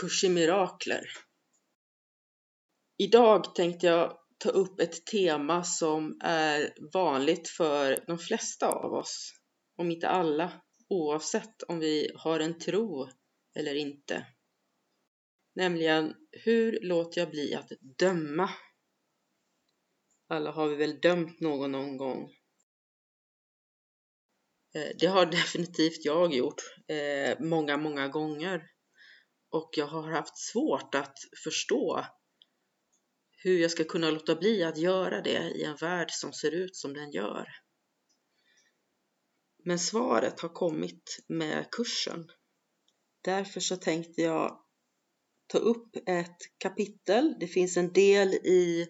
Kurs i mirakler. Idag tänkte jag ta upp ett tema som är vanligt för de flesta av oss, om inte alla, oavsett om vi har en tro eller inte. Nämligen, hur låter jag bli att döma? Alla har vi väl dömt någon någon gång. Eh, det har definitivt jag gjort eh, många, många gånger. Och jag har haft svårt att förstå hur jag ska kunna låta bli att göra det i en värld som ser ut som den gör. Men svaret har kommit med kursen. Därför så tänkte jag ta upp ett kapitel. Det finns en del i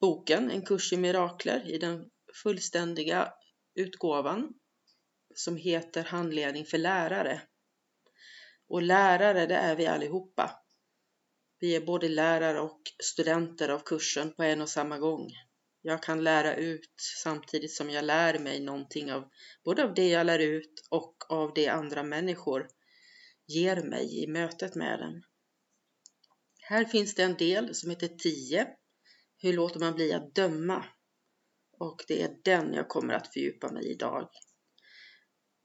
boken En kurs i mirakler i den fullständiga utgåvan som heter Handledning för lärare. Och lärare, det är vi allihopa. Vi är både lärare och studenter av kursen på en och samma gång. Jag kan lära ut samtidigt som jag lär mig någonting av både av det jag lär ut och av det andra människor ger mig i mötet med den. Här finns det en del som heter 10. Hur låter man bli att döma? och det är den jag kommer att fördjupa mig i idag.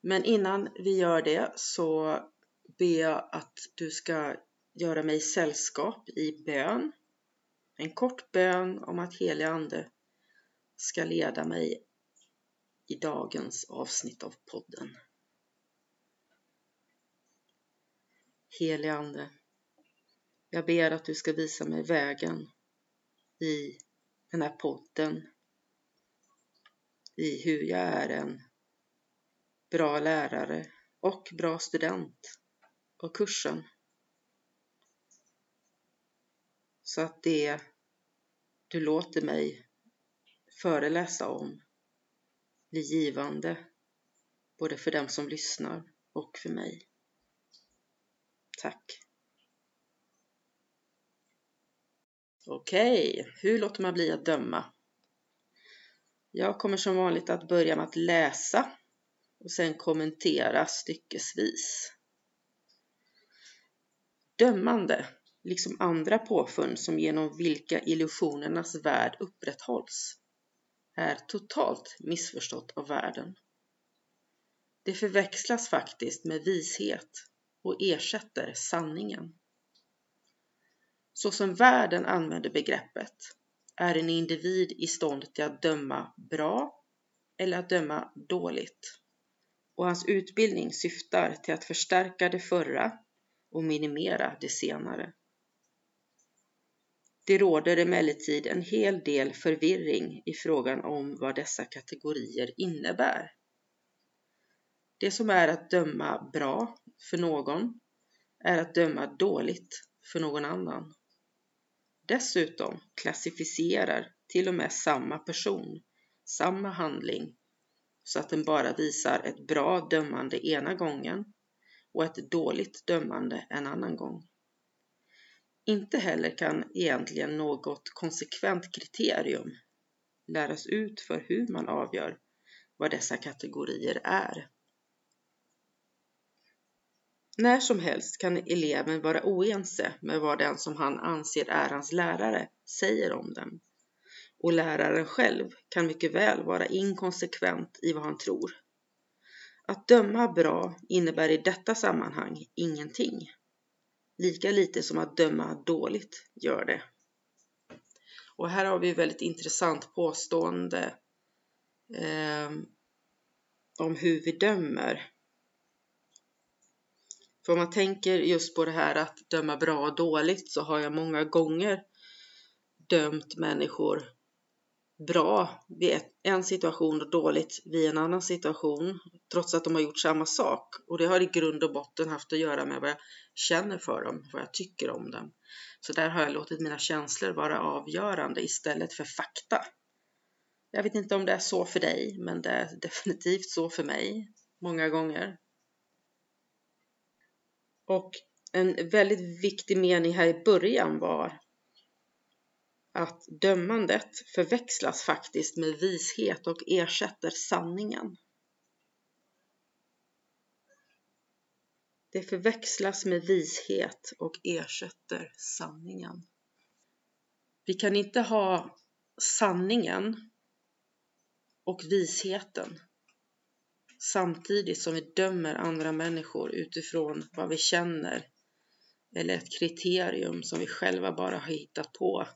Men innan vi gör det så ber jag att du ska göra mig sällskap i bön. En kort bön om att helig Ande ska leda mig i dagens avsnitt av podden. Helig Ande, jag ber att du ska visa mig vägen i den här podden i hur jag är en bra lärare och bra student av kursen. Så att det du låter mig föreläsa om blir givande både för dem som lyssnar och för mig. Tack. Okej, hur låter man bli att döma? Jag kommer som vanligt att börja med att läsa och sen kommentera styckesvis. Dömande, liksom andra påfund som genom vilka illusionernas värld upprätthålls, är totalt missförstått av världen. Det förväxlas faktiskt med vishet och ersätter sanningen. Så som världen använder begreppet är en individ i stånd till att döma bra eller att döma dåligt. Och hans utbildning syftar till att förstärka det förra och minimera det senare. Det råder emellertid en hel del förvirring i frågan om vad dessa kategorier innebär. Det som är att döma bra för någon är att döma dåligt för någon annan. Dessutom klassificerar till och med samma person samma handling så att den bara visar ett bra dömande ena gången och ett dåligt dömande en annan gång. Inte heller kan egentligen något konsekvent kriterium läras ut för hur man avgör vad dessa kategorier är. När som helst kan eleven vara oense med vad den som han anser är hans lärare säger om dem. Och läraren själv kan mycket väl vara inkonsekvent i vad han tror. Att döma bra innebär i detta sammanhang ingenting. Lika lite som att döma dåligt gör det. Och här har vi ett väldigt intressant påstående eh, om hur vi dömer. För om man tänker just på det här att döma bra och dåligt så har jag många gånger dömt människor bra vid en situation och dåligt vid en annan situation trots att de har gjort samma sak. Och det har i grund och botten haft att göra med vad jag känner för dem, vad jag tycker om dem. Så där har jag låtit mina känslor vara avgörande istället för fakta. Jag vet inte om det är så för dig, men det är definitivt så för mig många gånger. Och en väldigt viktig mening här i början var att dömandet förväxlas faktiskt med vishet och ersätter sanningen. Det förväxlas med vishet och ersätter sanningen. Vi kan inte ha sanningen och visheten samtidigt som vi dömer andra människor utifrån vad vi känner eller ett kriterium som vi själva bara har hittat på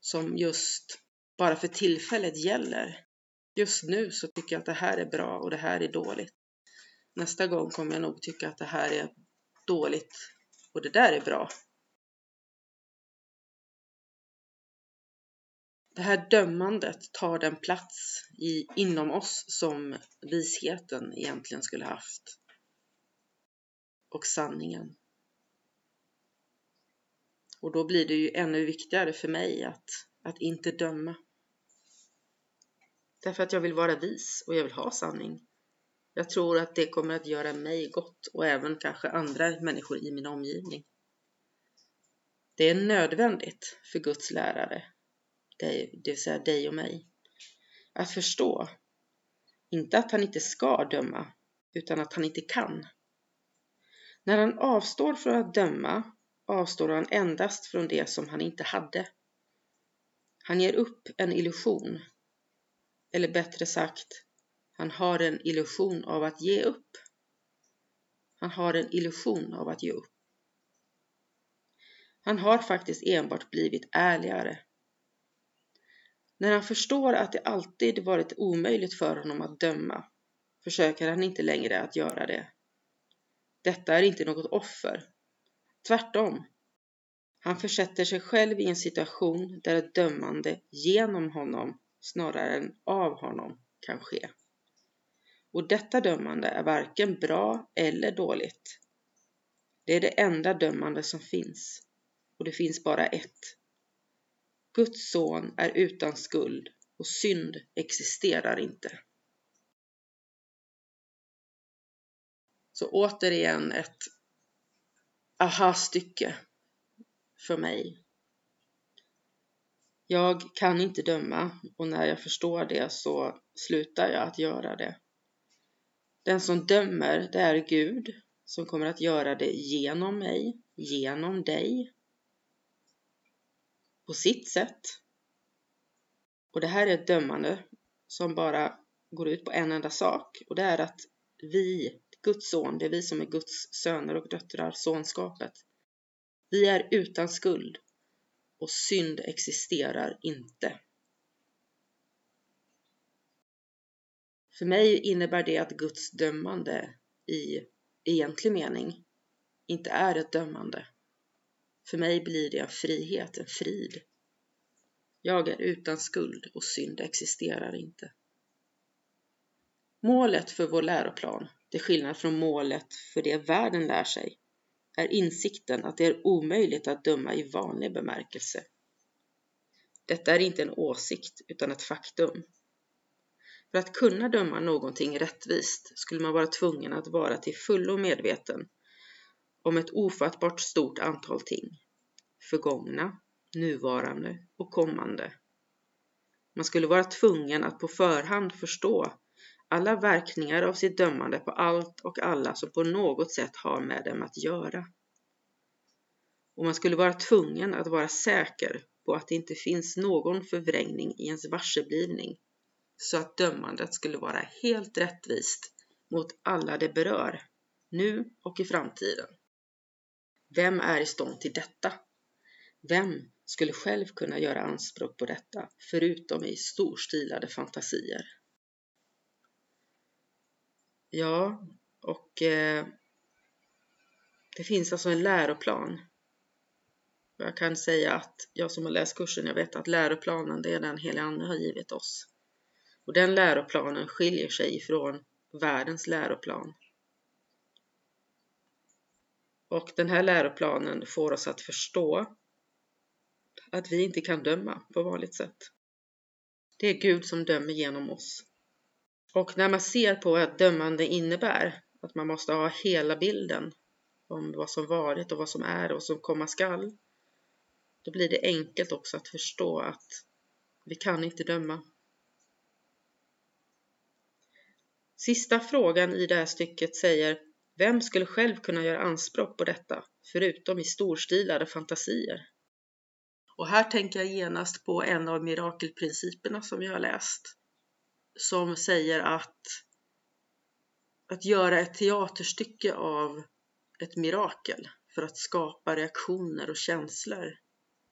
som just bara för tillfället gäller. Just nu så tycker jag att det här är bra och det här är dåligt. Nästa gång kommer jag nog tycka att det här är dåligt och det där är bra. Det här dömandet tar den plats i, inom oss som visheten egentligen skulle haft. Och sanningen. Och då blir det ju ännu viktigare för mig att, att inte döma. Därför att jag vill vara vis och jag vill ha sanning. Jag tror att det kommer att göra mig gott och även kanske andra människor i min omgivning. Det är nödvändigt för Guds lärare, det vill säga dig och mig, att förstå, inte att han inte ska döma, utan att han inte kan. När han avstår från att döma avstår han endast från det som han inte hade. Han ger upp en illusion. Eller bättre sagt, han har en illusion av att ge upp. Han har en illusion av att ge upp. Han har faktiskt enbart blivit ärligare. När han förstår att det alltid varit omöjligt för honom att döma försöker han inte längre att göra det. Detta är inte något offer, Tvärtom. Han försätter sig själv i en situation där ett dömande genom honom snarare än av honom kan ske. Och detta dömande är varken bra eller dåligt. Det är det enda dömande som finns. Och det finns bara ett. Guds son är utan skuld och synd existerar inte. Så återigen ett aha-stycke för mig. Jag kan inte döma och när jag förstår det så slutar jag att göra det. Den som dömer, det är Gud som kommer att göra det genom mig, genom dig, på sitt sätt. Och det här är ett dömande som bara går ut på en enda sak och det är att vi Guds son, det är vi som är Guds söner och döttrar, sonskapet. Vi är utan skuld och synd existerar inte. För mig innebär det att Guds dömande i egentlig mening inte är ett dömande. För mig blir det en frihet, en frid. Jag är utan skuld och synd existerar inte. Målet för vår läroplan till skillnad från målet för det världen lär sig, är insikten att det är omöjligt att döma i vanlig bemärkelse. Detta är inte en åsikt utan ett faktum. För att kunna döma någonting rättvist skulle man vara tvungen att vara till fullo medveten om ett ofattbart stort antal ting. Förgångna, nuvarande och kommande. Man skulle vara tvungen att på förhand förstå alla verkningar av sitt dömande på allt och alla som på något sätt har med dem att göra. Och man skulle vara tvungen att vara säker på att det inte finns någon förvrängning i ens varseblivning så att dömandet skulle vara helt rättvist mot alla det berör, nu och i framtiden. Vem är i stånd till detta? Vem skulle själv kunna göra anspråk på detta, förutom i storstilade fantasier? Ja, och eh, det finns alltså en läroplan. Jag kan säga att jag som har läst kursen, jag vet att läroplanen, det är den heliga Ande har givit oss. Och den läroplanen skiljer sig ifrån världens läroplan. Och den här läroplanen får oss att förstå att vi inte kan döma på vanligt sätt. Det är Gud som dömer genom oss. Och när man ser på vad dömande innebär, att man måste ha hela bilden om vad som varit och vad som är och vad som komma skall, då blir det enkelt också att förstå att vi kan inte döma. Sista frågan i det här stycket säger Vem skulle själv kunna göra anspråk på detta, förutom i storstilade fantasier? Och här tänker jag genast på en av mirakelprinciperna som jag har läst, som säger att att göra ett teaterstycke av ett mirakel för att skapa reaktioner och känslor,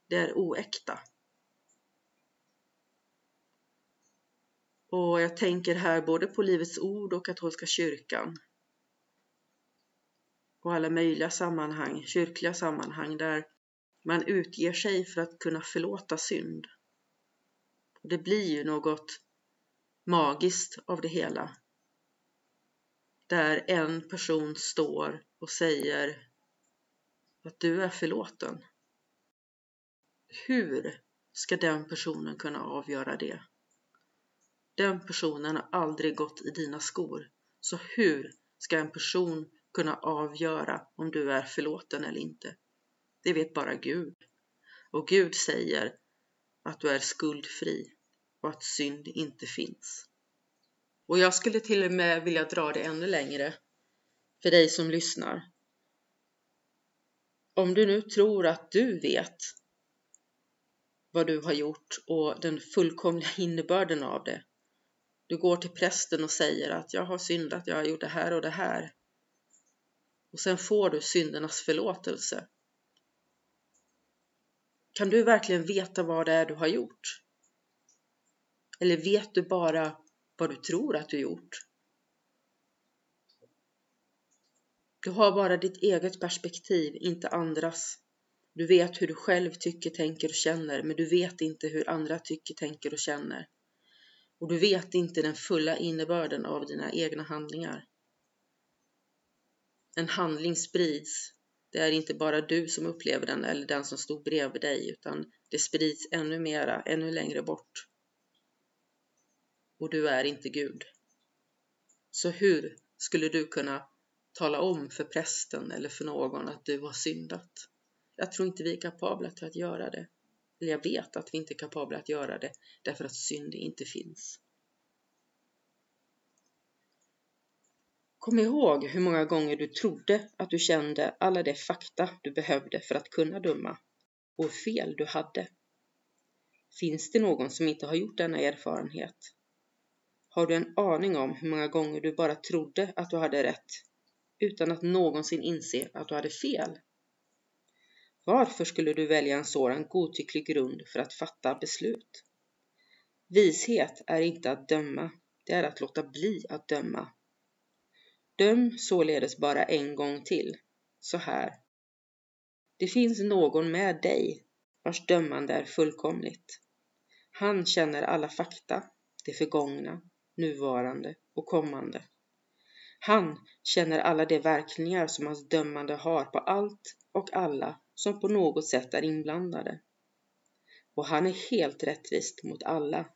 det är oäkta. Och jag tänker här både på Livets Ord och katolska kyrkan och alla möjliga sammanhang, kyrkliga sammanhang där man utger sig för att kunna förlåta synd. Det blir ju något magiskt av det hela. Där en person står och säger att du är förlåten. Hur ska den personen kunna avgöra det? Den personen har aldrig gått i dina skor. Så hur ska en person kunna avgöra om du är förlåten eller inte? Det vet bara Gud. Och Gud säger att du är skuldfri och att synd inte finns. Och jag skulle till och med vilja dra det ännu längre för dig som lyssnar. Om du nu tror att du vet vad du har gjort och den fullkomliga innebörden av det. Du går till prästen och säger att jag har syndat, jag har gjort det här och det här. Och sen får du syndernas förlåtelse. Kan du verkligen veta vad det är du har gjort? Eller vet du bara vad du tror att du gjort? Du har bara ditt eget perspektiv, inte andras. Du vet hur du själv tycker, tänker och känner, men du vet inte hur andra tycker, tänker och känner. Och du vet inte den fulla innebörden av dina egna handlingar. En handling sprids. Det är inte bara du som upplever den eller den som stod bredvid dig, utan det sprids ännu mera, ännu längre bort. Och du är inte Gud. Så hur skulle du kunna tala om för prästen eller för någon att du har syndat? Jag tror inte vi är kapabla till att göra det. Eller jag vet att vi inte är kapabla att göra det därför att synd inte finns. Kom ihåg hur många gånger du trodde att du kände alla de fakta du behövde för att kunna döma och hur fel du hade. Finns det någon som inte har gjort denna erfarenhet? Har du en aning om hur många gånger du bara trodde att du hade rätt utan att någonsin inse att du hade fel? Varför skulle du välja en sådan godtycklig grund för att fatta beslut? Vishet är inte att döma, det är att låta bli att döma. Döm således bara en gång till, så här. Det finns någon med dig vars dömande är fullkomligt. Han känner alla fakta, det förgångna, nuvarande och kommande. Han känner alla de verkningar som hans dömande har på allt och alla som på något sätt är inblandade. Och han är helt rättvist mot alla,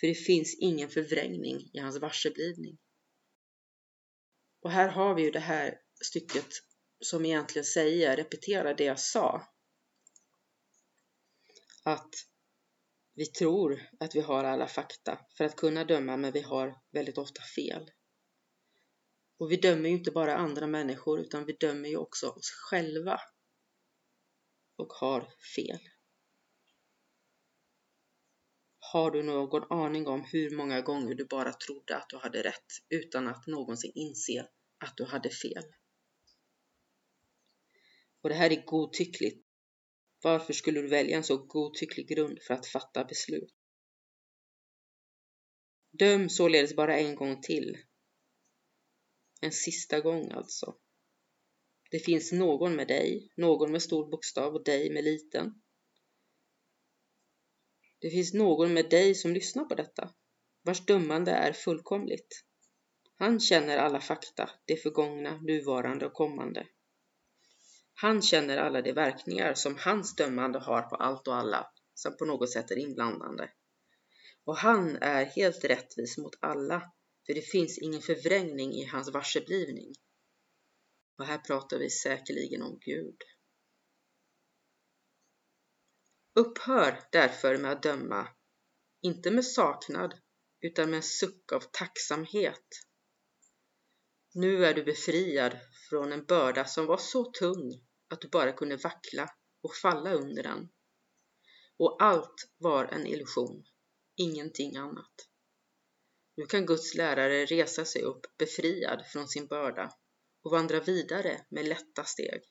för det finns ingen förvrängning i hans varseblivning. Och här har vi ju det här stycket som egentligen säger, repeterar det jag sa. Att vi tror att vi har alla fakta för att kunna döma, men vi har väldigt ofta fel. Och vi dömer ju inte bara andra människor, utan vi dömer ju också oss själva och har fel. Har du någon aning om hur många gånger du bara trodde att du hade rätt utan att någonsin inse att du hade fel? Och det här är godtyckligt. Varför skulle du välja en så godtycklig grund för att fatta beslut? Döm således bara en gång till. En sista gång alltså. Det finns någon med dig, någon med stor bokstav och dig med liten. Det finns någon med dig som lyssnar på detta, vars dömande är fullkomligt. Han känner alla fakta, det förgångna, nuvarande och kommande. Han känner alla de verkningar som hans dömande har på allt och alla som på något sätt är inblandande. Och han är helt rättvis mot alla, för det finns ingen förvrängning i hans varseblivning. Och här pratar vi säkerligen om Gud. Upphör därför med att döma, inte med saknad, utan med en suck av tacksamhet. Nu är du befriad från en börda som var så tung att du bara kunde vackla och falla under den. Och allt var en illusion, ingenting annat. Nu kan Guds lärare resa sig upp befriad från sin börda och vandra vidare med lätta steg.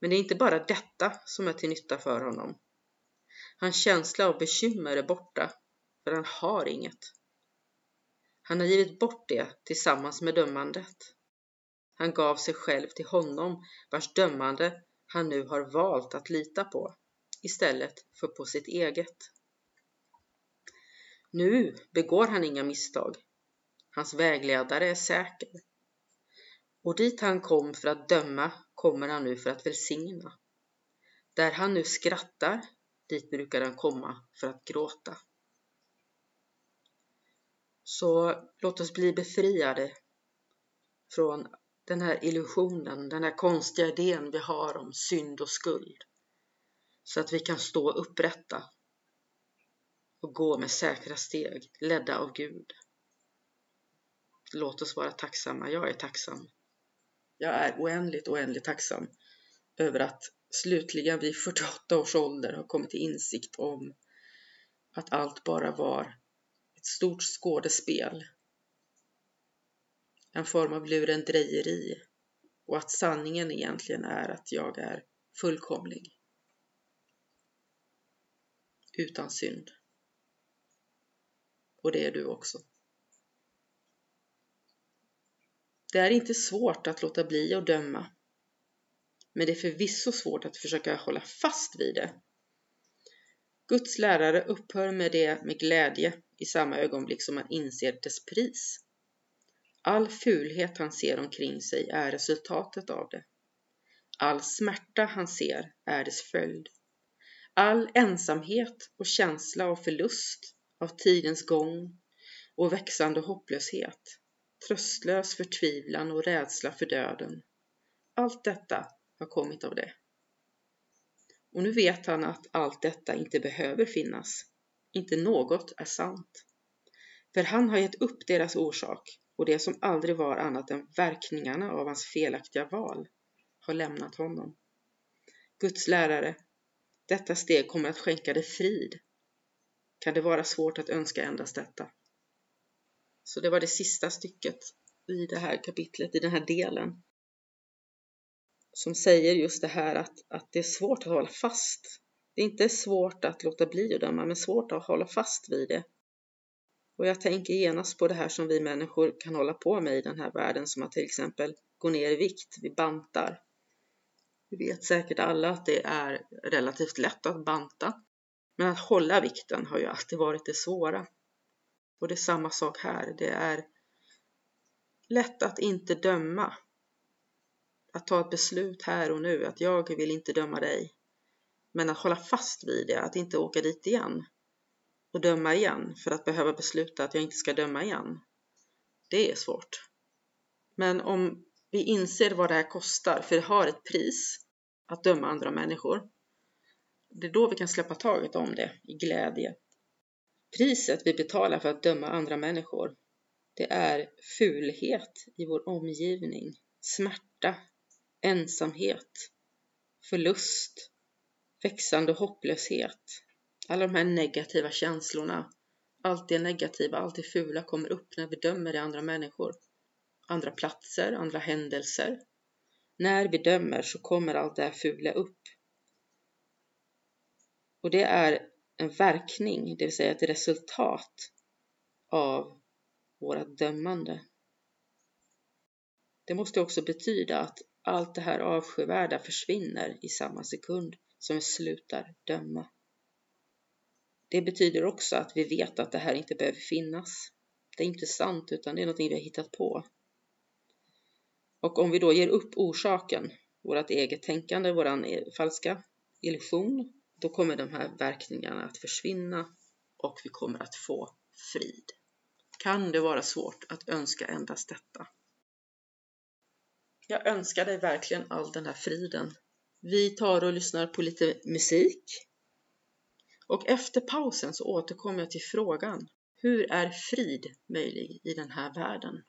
Men det är inte bara detta som är till nytta för honom. Hans känsla av bekymmer är borta, för han har inget. Han har givit bort det tillsammans med dömandet. Han gav sig själv till honom vars dömande han nu har valt att lita på istället för på sitt eget. Nu begår han inga misstag. Hans vägledare är säker. Och dit han kom för att döma kommer han nu för att välsigna. Där han nu skrattar, dit brukar han komma för att gråta. Så låt oss bli befriade från den här illusionen, den här konstiga idén vi har om synd och skuld. Så att vi kan stå upprätta och gå med säkra steg, ledda av Gud. Låt oss vara tacksamma. Jag är tacksam. Jag är oändligt, oändligt tacksam över att slutligen vid 48 års ålder ha kommit till insikt om att allt bara var ett stort skådespel en form av lurendrejeri och att sanningen egentligen är att jag är fullkomlig. Utan synd. Och det är du också. Det är inte svårt att låta bli att döma. Men det är förvisso svårt att försöka hålla fast vid det. Guds lärare upphör med det med glädje i samma ögonblick som man inser dess pris. All fulhet han ser omkring sig är resultatet av det. All smärta han ser är dess följd. All ensamhet och känsla av förlust, av tidens gång och växande hopplöshet, tröstlös förtvivlan och rädsla för döden. Allt detta har kommit av det. Och nu vet han att allt detta inte behöver finnas. Inte något är sant. För han har gett upp deras orsak och det som aldrig var annat än verkningarna av hans felaktiga val har lämnat honom. Guds lärare, detta steg kommer att skänka dig frid. Kan det vara svårt att önska endast detta? Så det var det sista stycket i det här kapitlet, i den här delen som säger just det här att, att det är svårt att hålla fast. Det är inte svårt att låta bli att döma, men svårt att hålla fast vid det. Och jag tänker genast på det här som vi människor kan hålla på med i den här världen, som att till exempel gå ner i vikt, vi bantar. Vi vet säkert alla att det är relativt lätt att banta, men att hålla vikten har ju alltid varit det svåra. Och det är samma sak här, det är lätt att inte döma. Att ta ett beslut här och nu, att jag vill inte döma dig. Men att hålla fast vid det, att inte åka dit igen och döma igen för att behöva besluta att jag inte ska döma igen. Det är svårt. Men om vi inser vad det här kostar, för det har ett pris att döma andra människor, Det är då vi kan släppa taget om det i glädje. Priset vi betalar för att döma andra människor, det är fulhet i vår omgivning, smärta, ensamhet, förlust, växande hopplöshet. Alla de här negativa känslorna, allt det negativa, allt det fula kommer upp när vi dömer i andra människor, andra platser, andra händelser. När vi dömer så kommer allt det här fula upp. Och det är en verkning, det vill säga ett resultat av vårat dömande. Det måste också betyda att allt det här avskyvärda försvinner i samma sekund som vi slutar döma. Det betyder också att vi vet att det här inte behöver finnas. Det är inte sant utan det är något vi har hittat på. Och om vi då ger upp orsaken, vårt eget tänkande, våran e- falska illusion, då kommer de här verkningarna att försvinna och vi kommer att få frid. Kan det vara svårt att önska endast detta? Jag önskar dig verkligen all den här friden. Vi tar och lyssnar på lite musik. Och efter pausen så återkommer jag till frågan. Hur är frid möjlig i den här världen?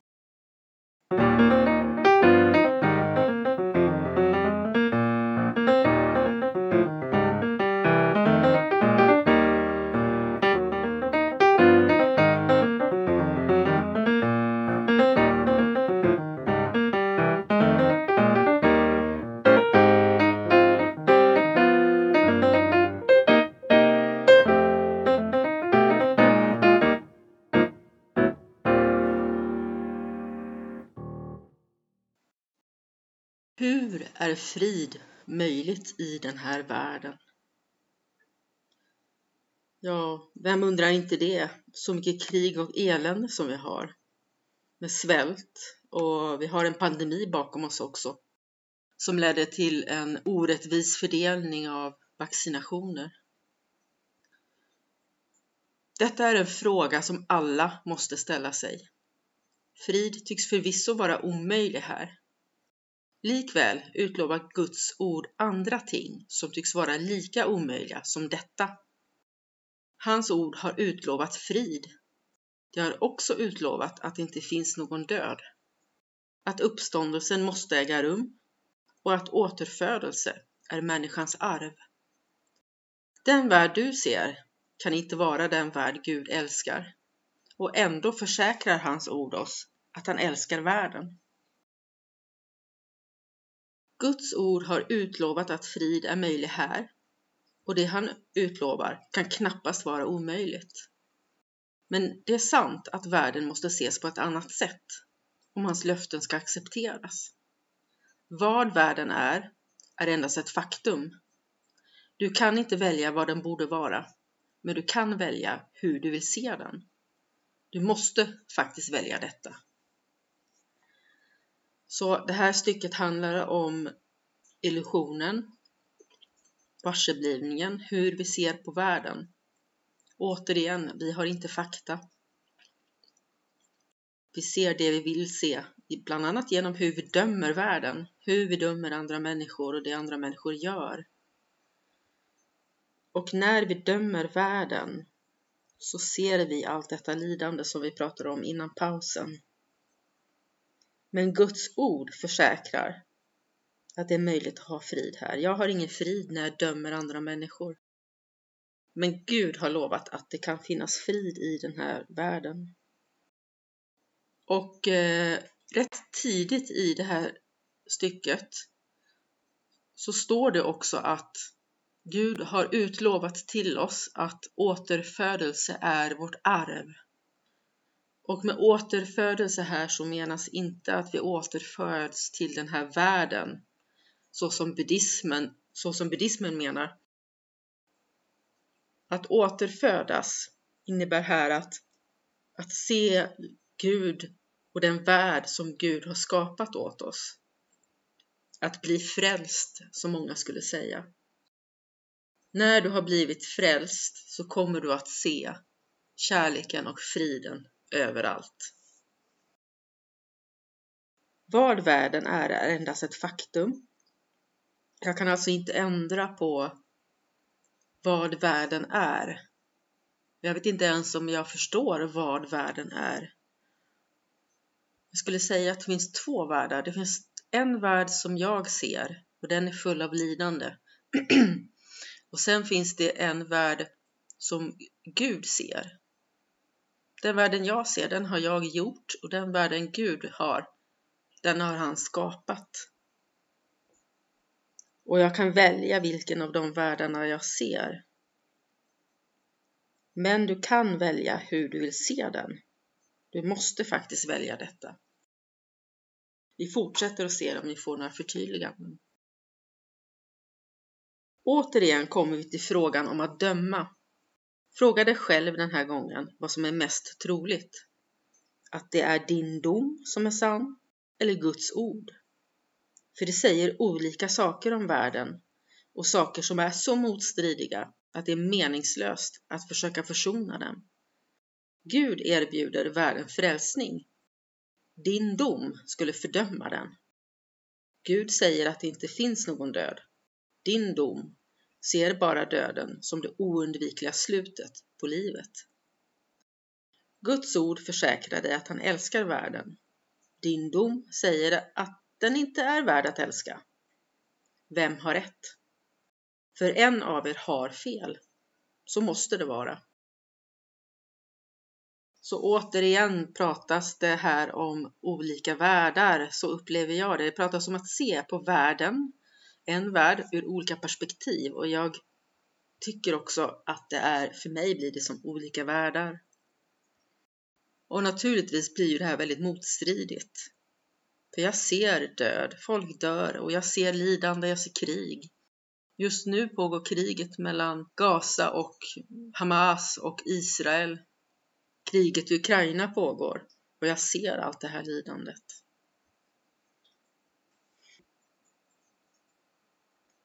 Är frid möjligt i den här världen? Ja, vem undrar inte det? Så mycket krig och elände som vi har. Med svält och vi har en pandemi bakom oss också som ledde till en orättvis fördelning av vaccinationer. Detta är en fråga som alla måste ställa sig. Frid tycks förvisso vara omöjlig här Likväl utlovar Guds ord andra ting som tycks vara lika omöjliga som detta. Hans ord har utlovat frid. Det har också utlovat att det inte finns någon död, att uppståndelsen måste äga rum och att återfödelse är människans arv. Den värld du ser kan inte vara den värld Gud älskar och ändå försäkrar hans ord oss att han älskar världen. Guds ord har utlovat att frid är möjlig här och det han utlovar kan knappast vara omöjligt. Men det är sant att världen måste ses på ett annat sätt om hans löften ska accepteras. Vad världen är, är endast ett faktum. Du kan inte välja vad den borde vara, men du kan välja hur du vill se den. Du måste faktiskt välja detta. Så det här stycket handlar om illusionen, varseblivningen, hur vi ser på världen. Återigen, vi har inte fakta. Vi ser det vi vill se, bland annat genom hur vi dömer världen, hur vi dömer andra människor och det andra människor gör. Och när vi dömer världen så ser vi allt detta lidande som vi pratade om innan pausen. Men Guds ord försäkrar att det är möjligt att ha frid här. Jag har ingen frid när jag dömer andra människor. Men Gud har lovat att det kan finnas frid i den här världen. Och eh, rätt tidigt i det här stycket så står det också att Gud har utlovat till oss att återfödelse är vårt arv. Och med återfödelse här så menas inte att vi återföds till den här världen så som buddhismen, så som buddhismen menar. Att återfödas innebär här att, att se Gud och den värld som Gud har skapat åt oss. Att bli frälst, som många skulle säga. När du har blivit frälst så kommer du att se kärleken och friden överallt. Vad världen är är endast ett faktum. Jag kan alltså inte ändra på vad världen är. Jag vet inte ens om jag förstår vad världen är. Jag skulle säga att det finns två världar. Det finns en värld som jag ser och den är full av lidande. och sen finns det en värld som Gud ser. Den världen jag ser, den har jag gjort och den världen Gud har, den har han skapat. Och jag kan välja vilken av de världarna jag ser. Men du kan välja hur du vill se den. Du måste faktiskt välja detta. Vi fortsätter och ser om vi får några förtydliganden. Återigen kommer vi till frågan om att döma. Fråga dig själv den här gången vad som är mest troligt. Att det är din dom som är sann eller Guds ord. För det säger olika saker om världen och saker som är så motstridiga att det är meningslöst att försöka försona dem. Gud erbjuder världen frälsning. Din dom skulle fördöma den. Gud säger att det inte finns någon död. Din dom ser bara döden som det oundvikliga slutet på livet. Guds ord försäkrar dig att han älskar världen. Din dom säger att den inte är värd att älska. Vem har rätt? För en av er har fel. Så måste det vara. Så återigen pratas det här om olika världar, så upplever jag det. Det pratas om att se på världen, en värld ur olika perspektiv och jag tycker också att det är, för mig blir det som olika världar. Och naturligtvis blir ju det här väldigt motstridigt. För jag ser död, folk dör och jag ser lidande, jag ser krig. Just nu pågår kriget mellan Gaza och Hamas och Israel. Kriget i Ukraina pågår och jag ser allt det här lidandet.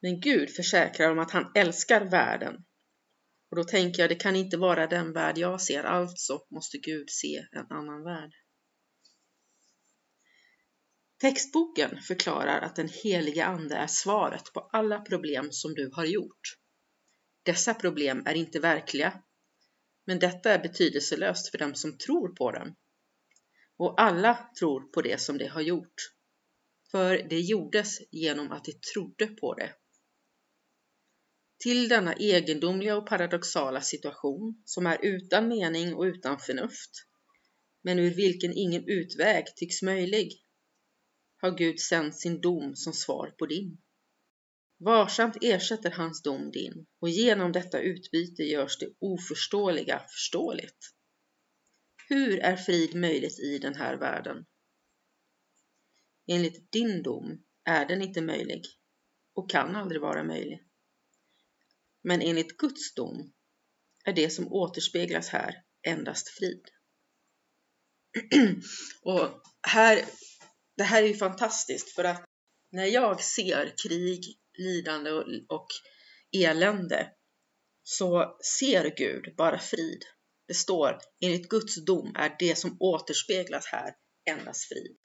Men Gud försäkrar om att han älskar världen. Och då tänker jag, det kan inte vara den värld jag ser, alltså måste Gud se en annan värld. Textboken förklarar att den heliga Ande är svaret på alla problem som du har gjort. Dessa problem är inte verkliga, men detta är betydelselöst för dem som tror på dem. Och alla tror på det som de har gjort, för det gjordes genom att de trodde på det. Till denna egendomliga och paradoxala situation, som är utan mening och utan förnuft, men ur vilken ingen utväg tycks möjlig, har Gud sänt sin dom som svar på din. Varsamt ersätter hans dom din och genom detta utbyte görs det oförståeliga förståeligt. Hur är frid möjligt i den här världen? Enligt din dom är den inte möjlig och kan aldrig vara möjlig. Men enligt Guds dom är det som återspeglas här endast frid. och här det här är ju fantastiskt för att när jag ser krig, lidande och, och elände så ser Gud bara frid. Det står enligt Guds dom är det som återspeglas här endast frid.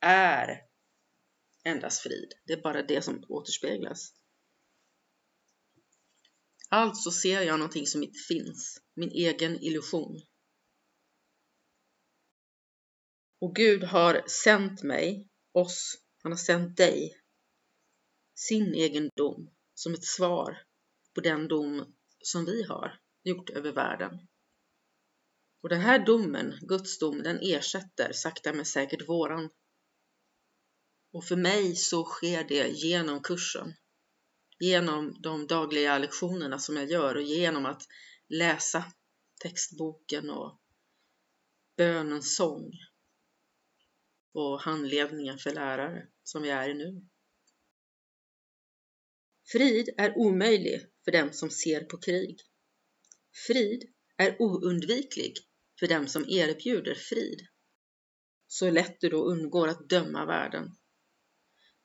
Är endast frid. Det är bara det som återspeglas. Alltså ser jag någonting som inte finns, min egen illusion. Och Gud har sänt mig, oss, han har sänt dig, sin egen dom som ett svar på den dom som vi har gjort över världen. Och den här domen, Guds dom, den ersätter sakta men säkert våran. Och för mig så sker det genom kursen, genom de dagliga lektionerna som jag gör och genom att läsa textboken och bönens sång och handledningen för lärare som vi är i nu. Frid är omöjlig för dem som ser på krig. Frid är oundviklig för dem som erbjuder frid. Så lätt du då undgår att döma världen.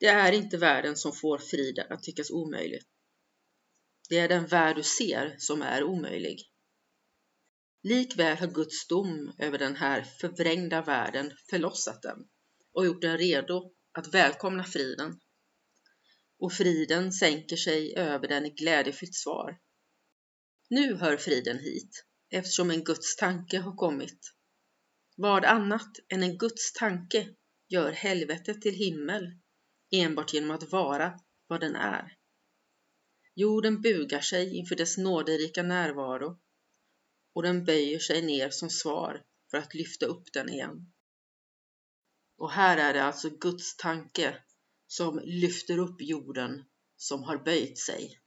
Det är inte världen som får friden att tyckas omöjlig. Det är den värld du ser som är omöjlig. Likväl har Guds dom över den här förvrängda världen förlossat den och gjort den redo att välkomna friden. Och friden sänker sig över den i glädjefyllt svar. Nu hör friden hit, eftersom en Guds tanke har kommit. Vad annat än en Guds tanke gör helvetet till himmel enbart genom att vara vad den är. Jorden bugar sig inför dess nåderika närvaro och den böjer sig ner som svar för att lyfta upp den igen. Och här är det alltså Guds tanke som lyfter upp jorden som har böjt sig.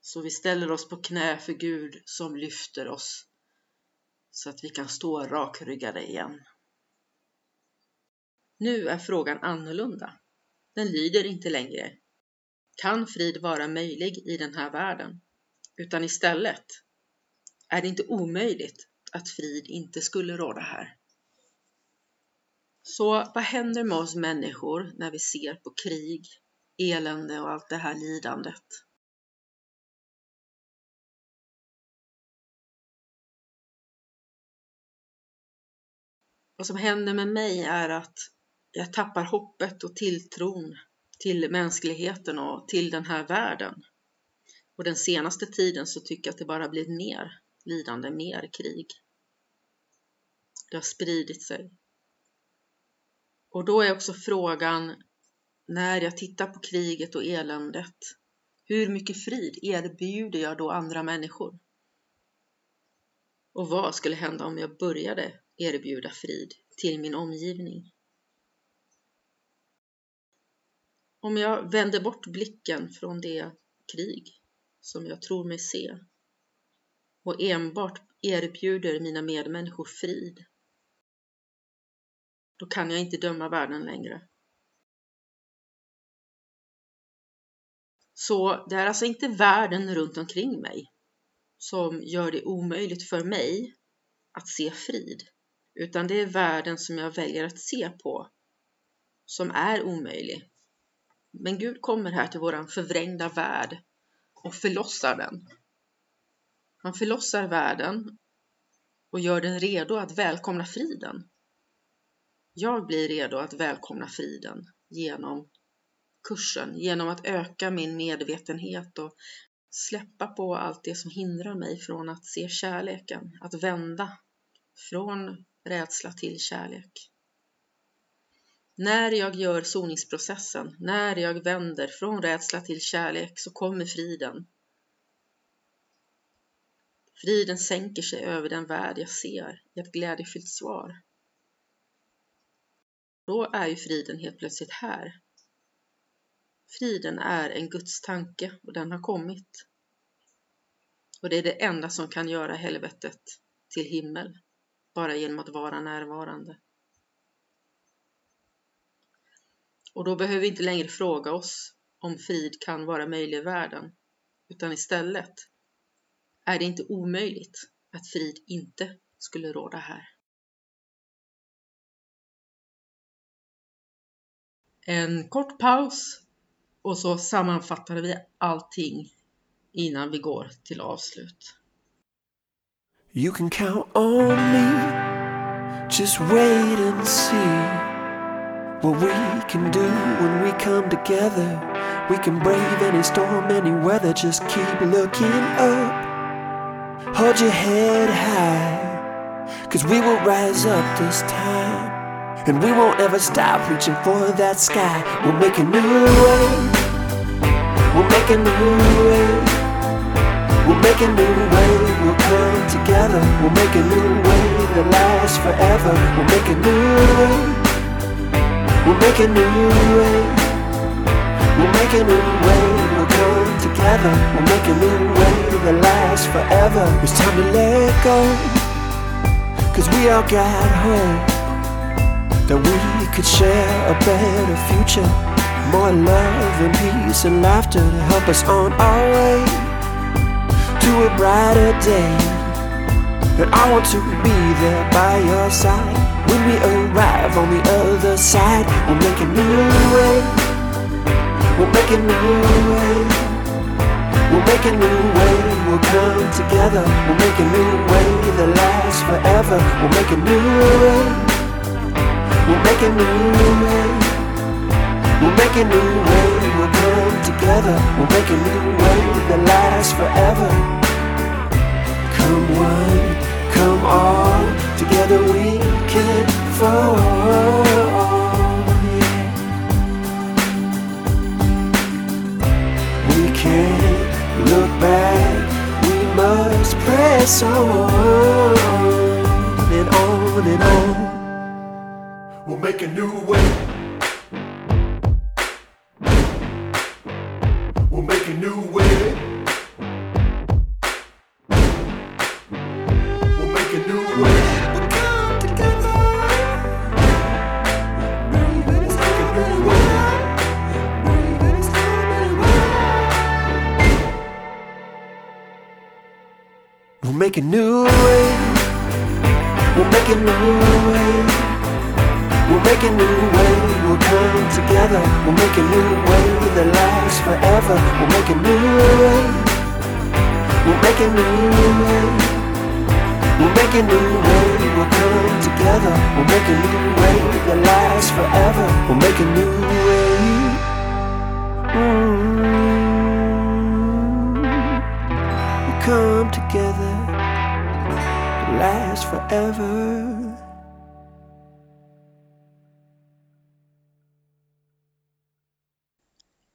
Så vi ställer oss på knä för Gud som lyfter oss så att vi kan stå rakryggade igen. Nu är frågan annorlunda. Den lyder inte längre Kan frid vara möjlig i den här världen? Utan istället är det inte omöjligt att frid inte skulle råda här. Så vad händer med oss människor när vi ser på krig, elände och allt det här lidandet? Vad som händer med mig är att jag tappar hoppet och tilltron till mänskligheten och till den här världen. Och den senaste tiden så tycker jag att det bara blivit mer lidande, mer krig. Det har spridit sig. Och då är också frågan, när jag tittar på kriget och eländet, hur mycket frid erbjuder jag då andra människor? Och vad skulle hända om jag började erbjuda frid till min omgivning? Om jag vänder bort blicken från det krig som jag tror mig se och enbart erbjuder mina medmänniskor frid, då kan jag inte döma världen längre. Så det är alltså inte världen runt omkring mig som gör det omöjligt för mig att se frid, utan det är världen som jag väljer att se på som är omöjlig. Men Gud kommer här till våran förvrängda värld och förlossar den. Han förlossar världen och gör den redo att välkomna friden. Jag blir redo att välkomna friden genom kursen, genom att öka min medvetenhet och släppa på allt det som hindrar mig från att se kärleken, att vända från rädsla till kärlek. När jag gör soningsprocessen, när jag vänder från rädsla till kärlek så kommer friden. Friden sänker sig över den värld jag ser i ett glädjefyllt svar. Då är ju friden helt plötsligt här. Friden är en Guds tanke och den har kommit. Och det är det enda som kan göra helvetet till himmel, bara genom att vara närvarande. Och då behöver vi inte längre fråga oss om frid kan vara möjlig i världen, utan istället är det inte omöjligt att frid inte skulle råda här. En kort paus och så sammanfattar vi allting innan vi går till avslut. You can count on me Just wait and see what we can do when we come together. We can brave any storm, any weather, just keep looking up. Hold your head high, cause we will rise up this time. And we won't ever stop reaching for that sky. We'll make a new way. We'll make a new way. We'll make a new way. We'll come together. We'll make a new way that lasts forever. We'll make a new way. We'll make a new way. We'll make a new way. We'll come together. We'll make a new way that lasts forever. It's time to let go. Cause we all got hope that we could share a better future. More love and peace and laughter to help us on our way to a brighter day. And I want to be there by your side when we arrive on the other side, we'll make a new way. We'll make a new way. We'll make a new way. We'll come together. We'll make a new way that lasts forever. We'll make a new way. We'll make a new way. We'll make a new way. We'll come together. We'll make a new way that lasts forever. Come one.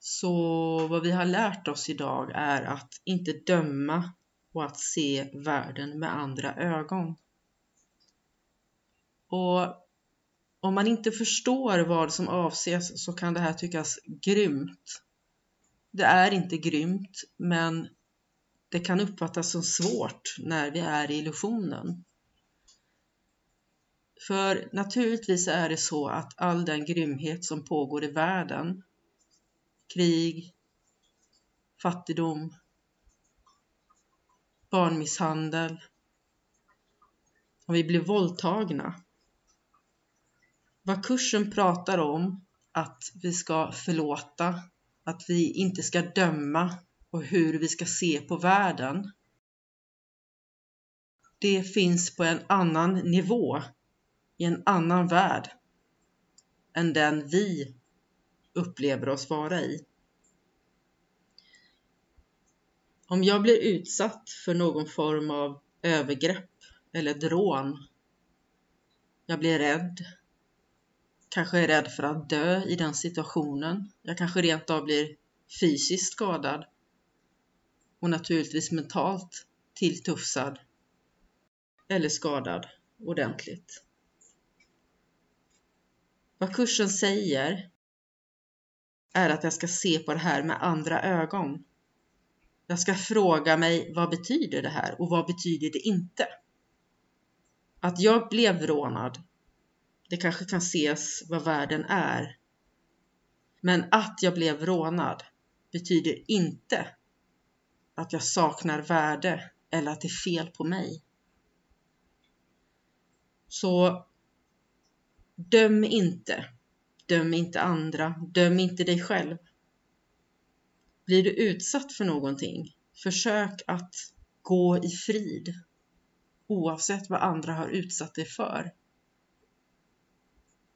Så vad vi har lärt oss idag är att inte döma och att se världen med andra ögon. Och om man inte förstår vad som avses så kan det här tyckas grymt. Det är inte grymt, men det kan uppfattas som svårt när vi är i illusionen. För naturligtvis är det så att all den grymhet som pågår i världen, krig, fattigdom, barnmisshandel, om vi blir våldtagna. Vad kursen pratar om, att vi ska förlåta, att vi inte ska döma och hur vi ska se på världen. Det finns på en annan nivå, i en annan värld än den vi upplever oss vara i. Om jag blir utsatt för någon form av övergrepp eller drån, jag blir rädd, kanske är rädd för att dö i den situationen, jag kanske rent av blir fysiskt skadad och naturligtvis mentalt tilltufsad eller skadad ordentligt. Vad kursen säger är att jag ska se på det här med andra ögon. Jag ska fråga mig vad betyder det här och vad betyder det inte? Att jag blev rånad, det kanske kan ses vad världen är. Men att jag blev rånad betyder inte att jag saknar värde eller att det är fel på mig. Så döm inte. Döm inte andra. Döm inte dig själv. Blir du utsatt för någonting, försök att gå i frid oavsett vad andra har utsatt dig för.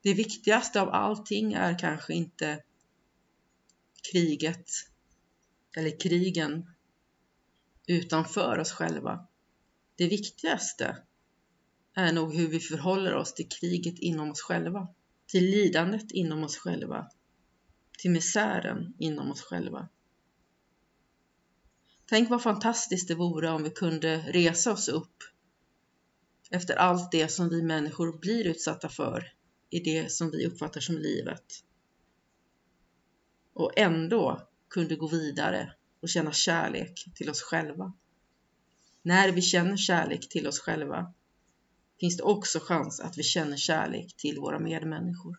Det viktigaste av allting är kanske inte kriget eller krigen utanför oss själva. Det viktigaste är nog hur vi förhåller oss till kriget inom oss själva, till lidandet inom oss själva, till misären inom oss själva. Tänk vad fantastiskt det vore om vi kunde resa oss upp efter allt det som vi människor blir utsatta för i det som vi uppfattar som livet. Och ändå kunde gå vidare och känna kärlek till oss själva. När vi känner kärlek till oss själva finns det också chans att vi känner kärlek till våra medmänniskor.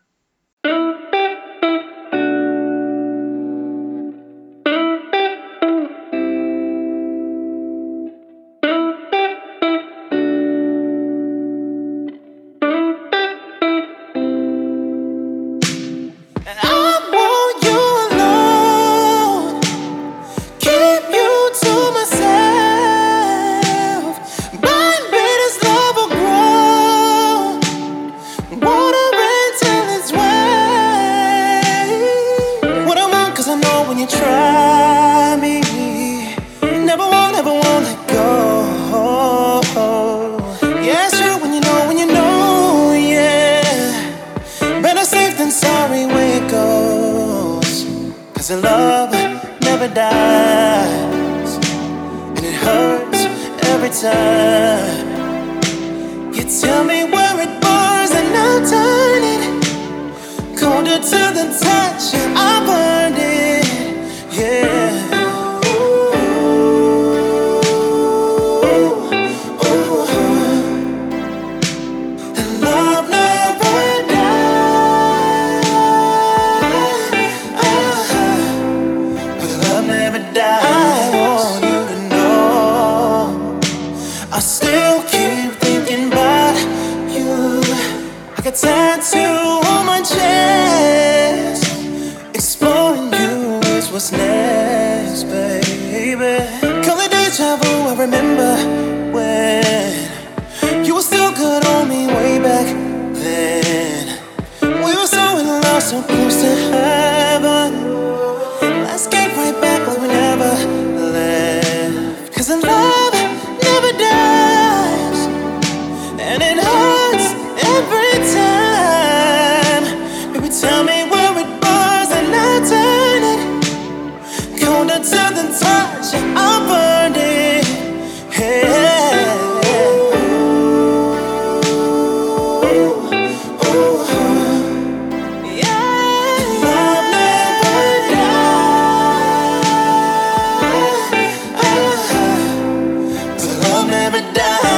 never die.